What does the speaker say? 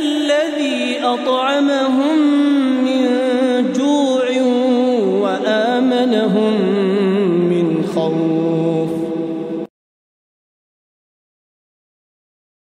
الذي أطعمهم من جوع وآمنهم من خوف.